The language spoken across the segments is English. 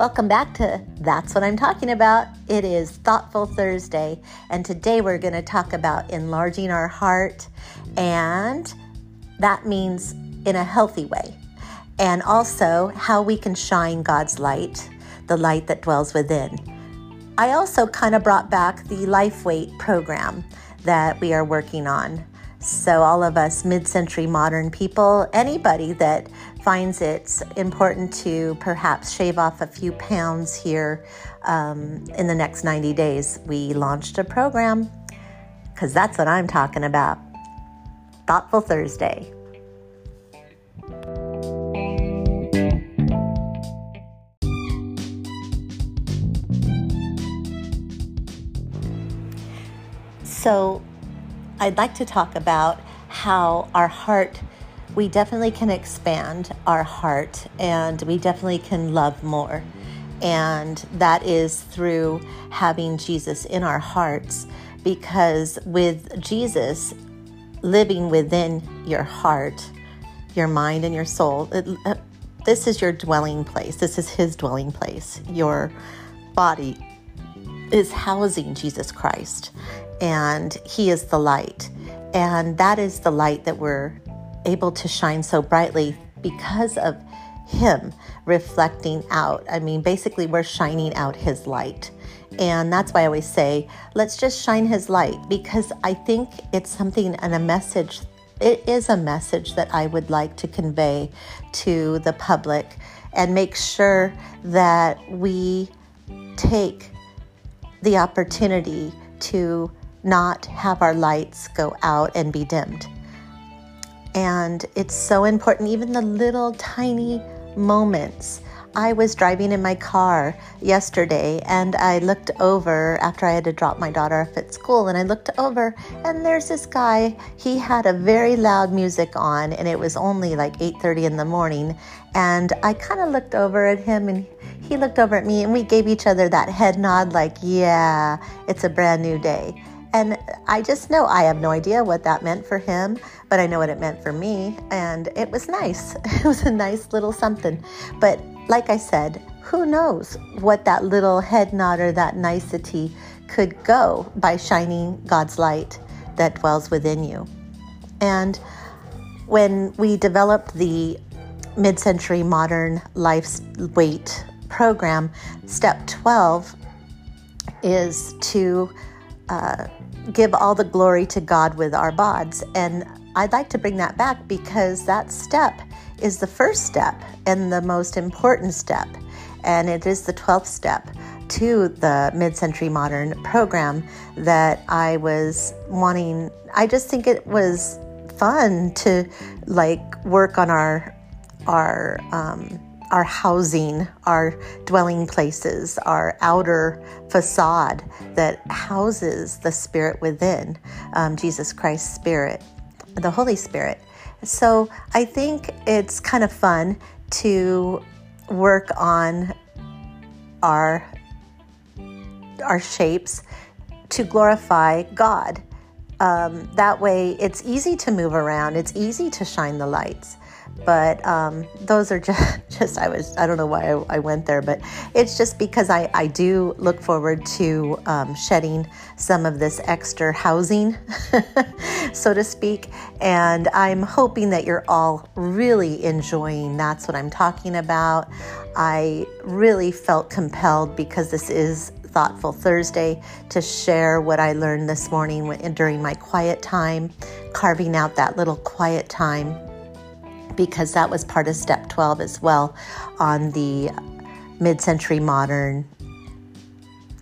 Welcome back to That's What I'm Talking About. It is Thoughtful Thursday, and today we're going to talk about enlarging our heart, and that means in a healthy way, and also how we can shine God's light, the light that dwells within. I also kind of brought back the life weight program that we are working on. So, all of us mid century modern people, anybody that finds it important to perhaps shave off a few pounds here um, in the next 90 days, we launched a program because that's what I'm talking about. Thoughtful Thursday. So, I'd like to talk about how our heart, we definitely can expand our heart and we definitely can love more. And that is through having Jesus in our hearts because with Jesus living within your heart, your mind, and your soul, it, uh, this is your dwelling place. This is His dwelling place. Your body is housing Jesus Christ and He is the light. And that is the light that we're able to shine so brightly because of Him reflecting out. I mean, basically, we're shining out His light. And that's why I always say, let's just shine His light because I think it's something and a message. It is a message that I would like to convey to the public and make sure that we take the opportunity to not have our lights go out and be dimmed. And it's so important, even the little tiny moments. I was driving in my car yesterday and I looked over after I had to drop my daughter off at school and I looked over and there's this guy. He had a very loud music on and it was only like 8:30 in the morning. And I kind of looked over at him and he looked over at me and we gave each other that head nod like yeah it's a brand new day and I just know I have no idea what that meant for him, but I know what it meant for me. And it was nice. It was a nice little something. But like I said, who knows what that little head nod or that nicety could go by shining God's light that dwells within you. And when we developed the mid century modern life weight program, step 12 is to uh, give all the glory to God with our bods. And I'd like to bring that back because that step is the first step and the most important step. And it is the 12th step to the mid century modern program that I was wanting. I just think it was fun to like work on our, our, um, our housing, our dwelling places, our outer facade that houses the Spirit within, um, Jesus Christ's Spirit, the Holy Spirit. So I think it's kind of fun to work on our our shapes to glorify God. Um, that way, it's easy to move around. It's easy to shine the lights but um, those are just, just i was i don't know why I, I, went there but it's just because i, I do look forward to um, shedding some of this extra housing so to speak. And i'm hoping that you're all really enjoying that's what i'm talking about. I really felt compelled because this is thoughtful thursday to share what i learned this morning during my quiet time carving out that little quiet time because that was part of step 12 as well on the mid century modern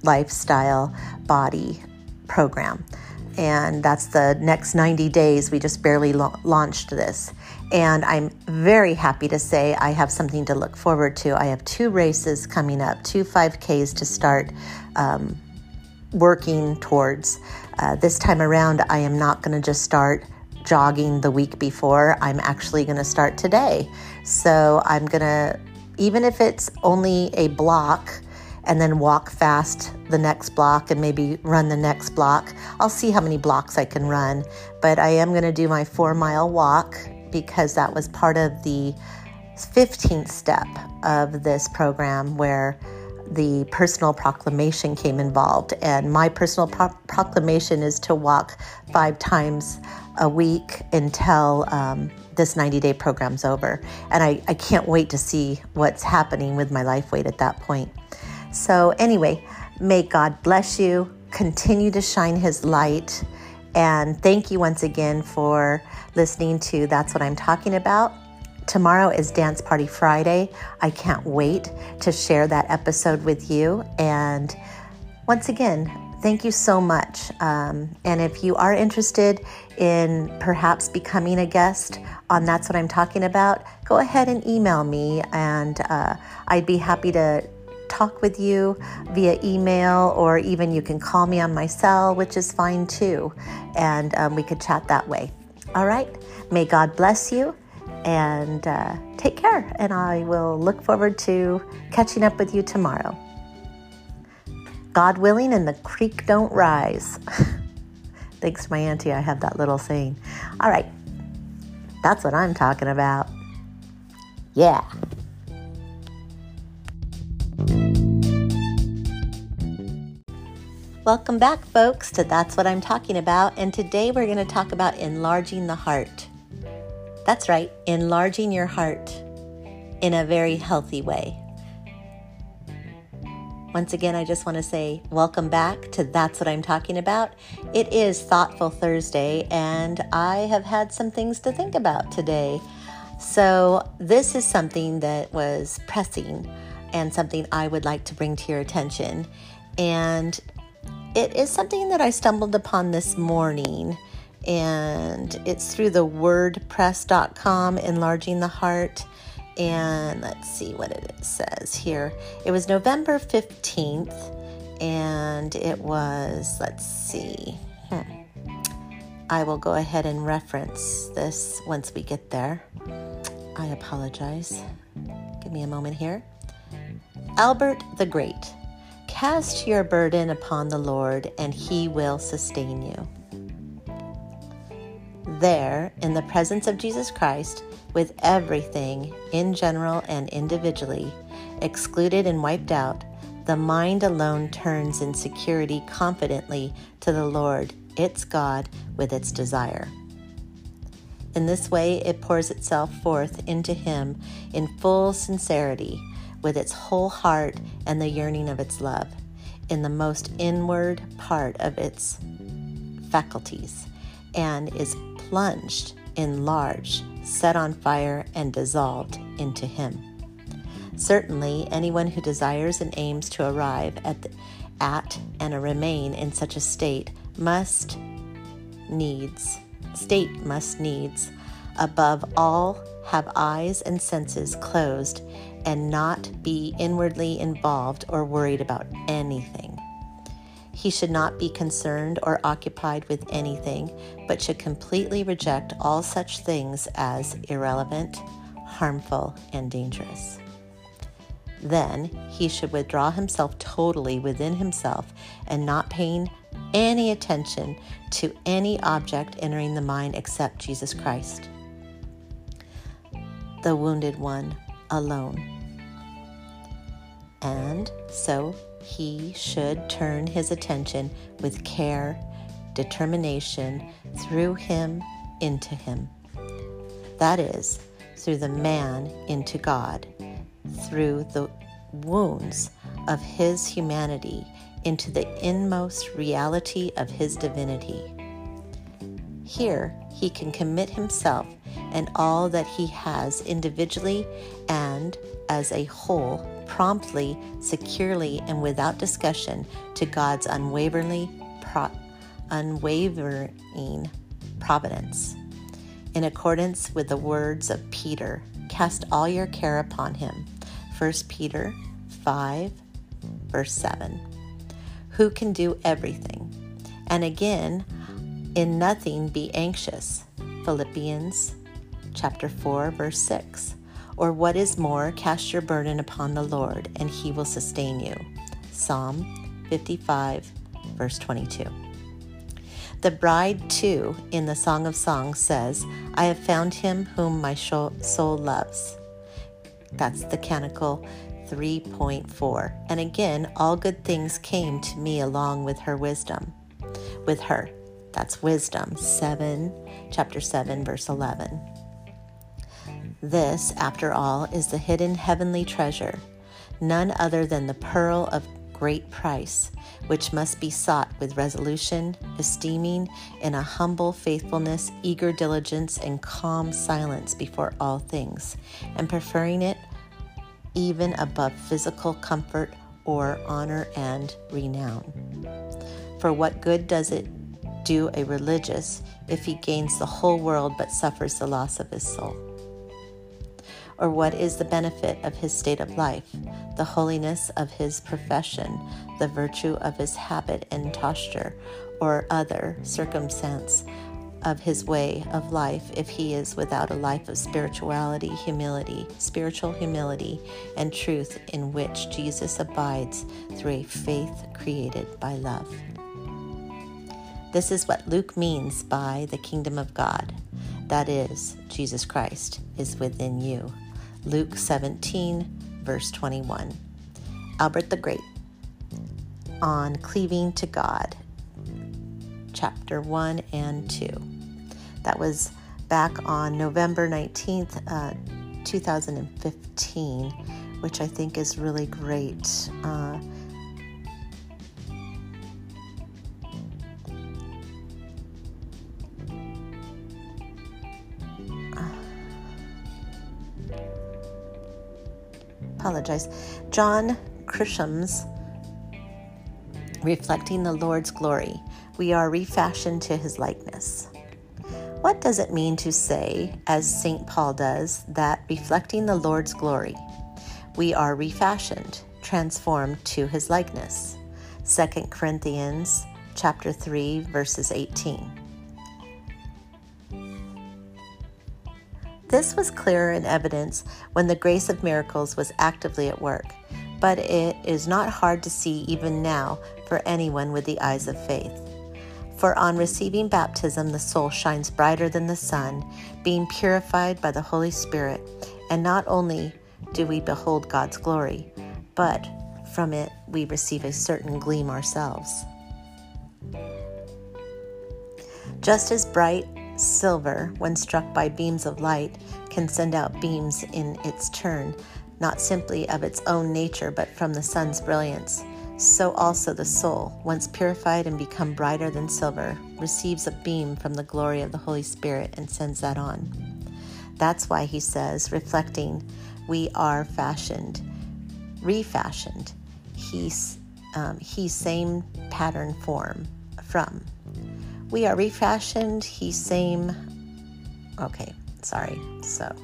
lifestyle body program. And that's the next 90 days. We just barely la- launched this. And I'm very happy to say I have something to look forward to. I have two races coming up, two 5Ks to start um, working towards. Uh, this time around, I am not going to just start jogging the week before. I'm actually going to start today. So I'm going to, even if it's only a block, and then walk fast the next block and maybe run the next block. I'll see how many blocks I can run, but I am going to do my four mile walk because that was part of the 15th step of this program where the personal proclamation came involved. And my personal pro- proclamation is to walk five times a week until um, this 90 day program's over. And I, I can't wait to see what's happening with my life weight at that point. So, anyway, may God bless you, continue to shine His light. And thank you once again for listening to That's What I'm Talking About. Tomorrow is Dance Party Friday. I can't wait to share that episode with you. And once again, thank you so much. Um, and if you are interested in perhaps becoming a guest on That's What I'm Talking About, go ahead and email me, and uh, I'd be happy to talk with you via email, or even you can call me on my cell, which is fine too. And um, we could chat that way. All right. May God bless you and uh, take care. And I will look forward to catching up with you tomorrow. God willing, and the creek don't rise. Thanks to my auntie, I have that little saying. All right, that's what I'm talking about. Yeah. Welcome back, folks, to That's What I'm Talking About. And today we're going to talk about enlarging the heart. That's right, enlarging your heart in a very healthy way. Once again, I just want to say welcome back to That's What I'm Talking About. It is Thoughtful Thursday, and I have had some things to think about today. So, this is something that was pressing and something I would like to bring to your attention. And it is something that I stumbled upon this morning and it's through the wordpress.com enlarging the heart and let's see what it says here. It was november 15th and it was let's see hmm. i will go ahead and reference this once we get there. I apologize. Give me a moment here. Albert the great cast your burden upon the lord and he will sustain you there, in the presence of Jesus Christ, with everything in general and individually excluded and wiped out, the mind alone turns in security confidently to the Lord, its God, with its desire. In this way, it pours itself forth into Him in full sincerity, with its whole heart and the yearning of its love, in the most inward part of its faculties, and is plunged, enlarged, set on fire, and dissolved into Him. Certainly, anyone who desires and aims to arrive at, the, at and remain in such a state must needs, state must needs, above all, have eyes and senses closed and not be inwardly involved or worried about anything. He should not be concerned or occupied with anything, but should completely reject all such things as irrelevant, harmful, and dangerous. Then he should withdraw himself totally within himself and not paying any attention to any object entering the mind except Jesus Christ, the wounded one alone. And so he should turn his attention with care, determination through him into him. That is, through the man into God, through the wounds of his humanity into the inmost reality of his divinity. Here, he can commit himself and all that he has individually and as a whole promptly, securely, and without discussion to God's unwaveringly pro- unwavering providence. In accordance with the words of Peter, cast all your care upon him. 1 Peter 5, verse 7. Who can do everything? And again, in nothing be anxious. Philippians chapter 4, verse 6. Or what is more, cast your burden upon the Lord, and he will sustain you. Psalm 55, verse 22. The bride, too, in the Song of Songs says, I have found him whom my soul loves. That's the canticle 3.4. And again, all good things came to me along with her wisdom. With her. That's wisdom 7, chapter 7, verse 11. This, after all, is the hidden heavenly treasure, none other than the pearl of great price, which must be sought with resolution, esteeming in a humble faithfulness, eager diligence, and calm silence before all things, and preferring it even above physical comfort or honor and renown. For what good does it do a religious if he gains the whole world but suffers the loss of his soul? Or what is the benefit of his state of life, the holiness of his profession, the virtue of his habit and posture, or other circumstance of his way of life if he is without a life of spirituality, humility, spiritual humility, and truth in which Jesus abides through a faith created by love? This is what Luke means by the kingdom of God. That is, Jesus Christ is within you. Luke 17, verse 21. Albert the Great on cleaving to God, chapter 1 and 2. That was back on November 19th, uh, 2015, which I think is really great. Uh, apologize. John Chrysostom's Reflecting the Lord's Glory. We are refashioned to his likeness. What does it mean to say, as St. Paul does, that reflecting the Lord's glory, we are refashioned, transformed to his likeness? 2 Corinthians chapter 3 verses 18. This was clearer in evidence when the grace of miracles was actively at work, but it is not hard to see even now for anyone with the eyes of faith. For on receiving baptism, the soul shines brighter than the sun, being purified by the Holy Spirit, and not only do we behold God's glory, but from it we receive a certain gleam ourselves. Just as bright Silver, when struck by beams of light, can send out beams in its turn, not simply of its own nature, but from the sun's brilliance. So also the soul, once purified and become brighter than silver, receives a beam from the glory of the Holy Spirit and sends that on. That's why he says, reflecting, we are fashioned, refashioned. He's, um, he same pattern form from. We are refashioned, he same. Okay, sorry. So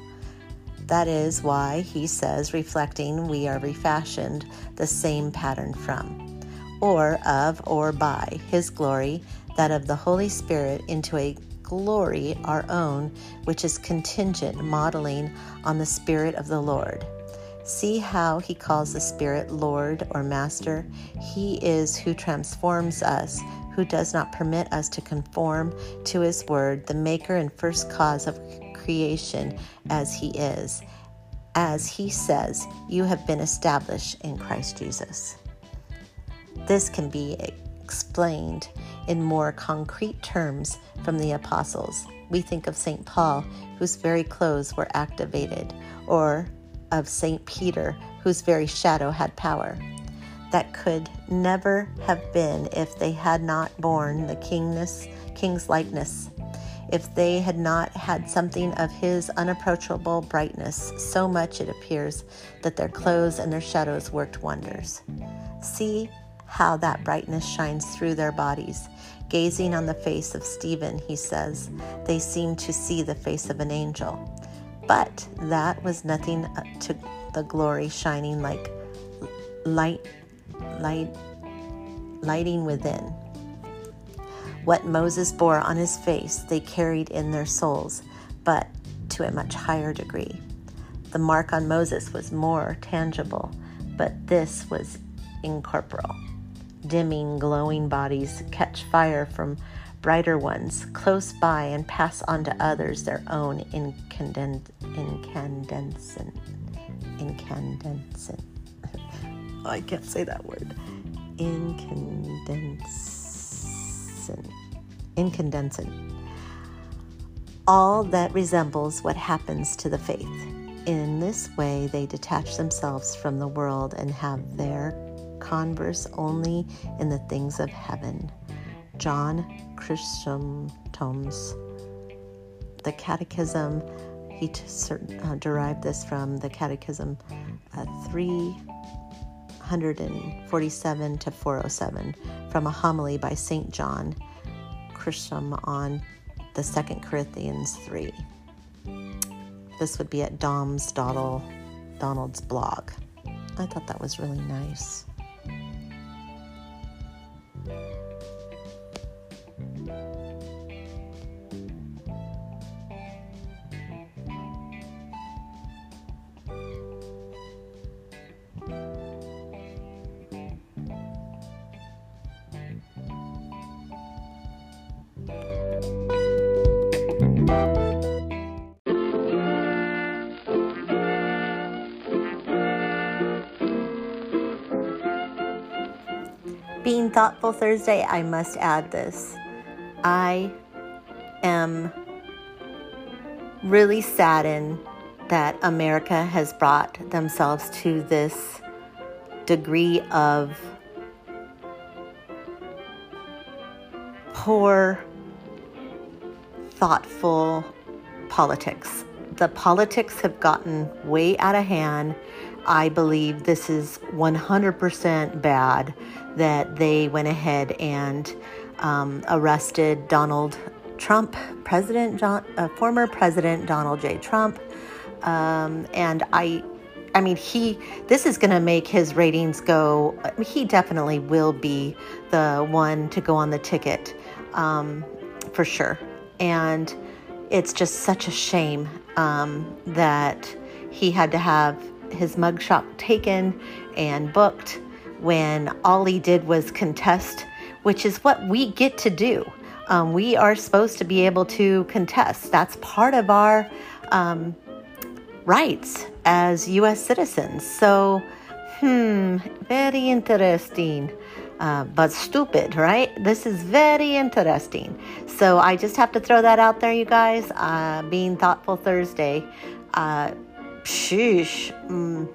that is why he says, reflecting, we are refashioned the same pattern from, or of, or by his glory, that of the Holy Spirit, into a glory our own, which is contingent, modeling on the Spirit of the Lord. See how he calls the Spirit Lord or Master? He is who transforms us who does not permit us to conform to his word, the maker and first cause of creation as he is. As he says, you have been established in Christ Jesus. This can be explained in more concrete terms from the apostles. We think of St. Paul, whose very clothes were activated, or of St. Peter, whose very shadow had power that could never have been if they had not borne the kingness, king's likeness, if they had not had something of his unapproachable brightness, so much it appears that their clothes and their shadows worked wonders. See how that brightness shines through their bodies. Gazing on the face of Stephen, he says, they seemed to see the face of an angel. But that was nothing to the glory shining like light light, lighting within. What Moses bore on his face, they carried in their souls, but to a much higher degree. The mark on Moses was more tangible, but this was incorporeal. Dimming, glowing bodies catch fire from brighter ones close by and pass on to others their own incandescent incandescent. Oh, I can't say that word. Incandescent. Incandescent. All that resembles what happens to the faith. In this way, they detach themselves from the world and have their converse only in the things of heaven. John Chrysostom's The Catechism, he t- uh, derived this from the Catechism uh, 347 to 407 from a homily by St. John Chrysostom on the Second Corinthians 3. This would be at Dom's Donald's blog. I thought that was really nice. Thoughtful Thursday, I must add this. I am really saddened that America has brought themselves to this degree of poor, thoughtful politics. The politics have gotten way out of hand. I believe this is 100% bad that they went ahead and um, arrested Donald Trump, President John, uh, former President Donald J. Trump, um, and I, I mean, he. This is going to make his ratings go. He definitely will be the one to go on the ticket, um, for sure. And it's just such a shame um, that he had to have his mugshot taken and booked when all he did was contest, which is what we get to do. Um, we are supposed to be able to contest. That's part of our um, rights as U.S. citizens. So, hmm, very interesting. Uh, but stupid, right? This is very interesting. So I just have to throw that out there, you guys. Uh, being Thoughtful Thursday. Uh, sheesh. Mm,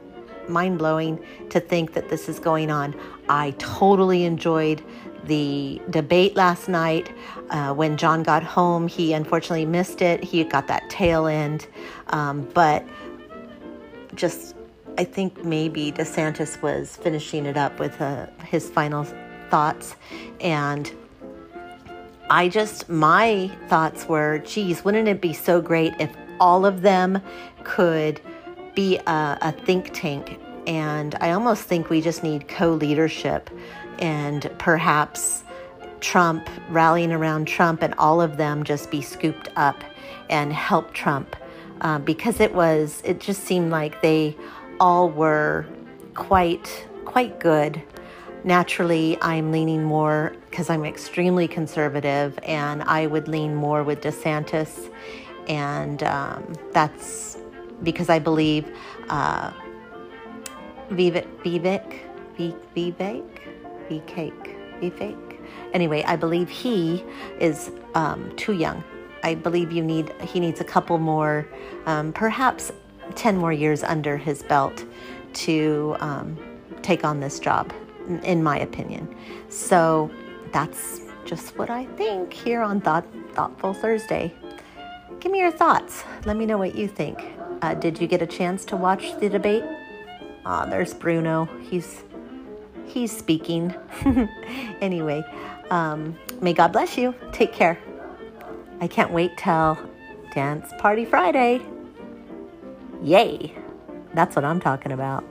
mind blowing to think that this is going on. I totally enjoyed the debate last night. Uh, when John got home, he unfortunately missed it. He got that tail end. Um, but just, I think maybe DeSantis was finishing it up with uh, his final thoughts. And I just, my thoughts were, geez, wouldn't it be so great if all of them could be a, a think tank. And I almost think we just need co leadership and perhaps Trump, rallying around Trump, and all of them just be scooped up and help Trump. Uh, because it was, it just seemed like they all were quite, quite good. Naturally, I'm leaning more because I'm extremely conservative, and I would lean more with DeSantis, and um, that's because I believe uh, Vivek, Vivek, Vivek, Vivek. Anyway, I believe he is um, too young. I believe you need he needs a couple more, um, perhaps ten more years under his belt to um, take on this job, in my opinion. So that's just what I think here on Thought, Thoughtful Thursday. Give me your thoughts. Let me know what you think. Uh, did you get a chance to watch the debate? Ah, there's Bruno. He's he's speaking. anyway, um, may God bless you. Take care. I can't wait till Dance Party Friday. Yay! That's what I'm talking about.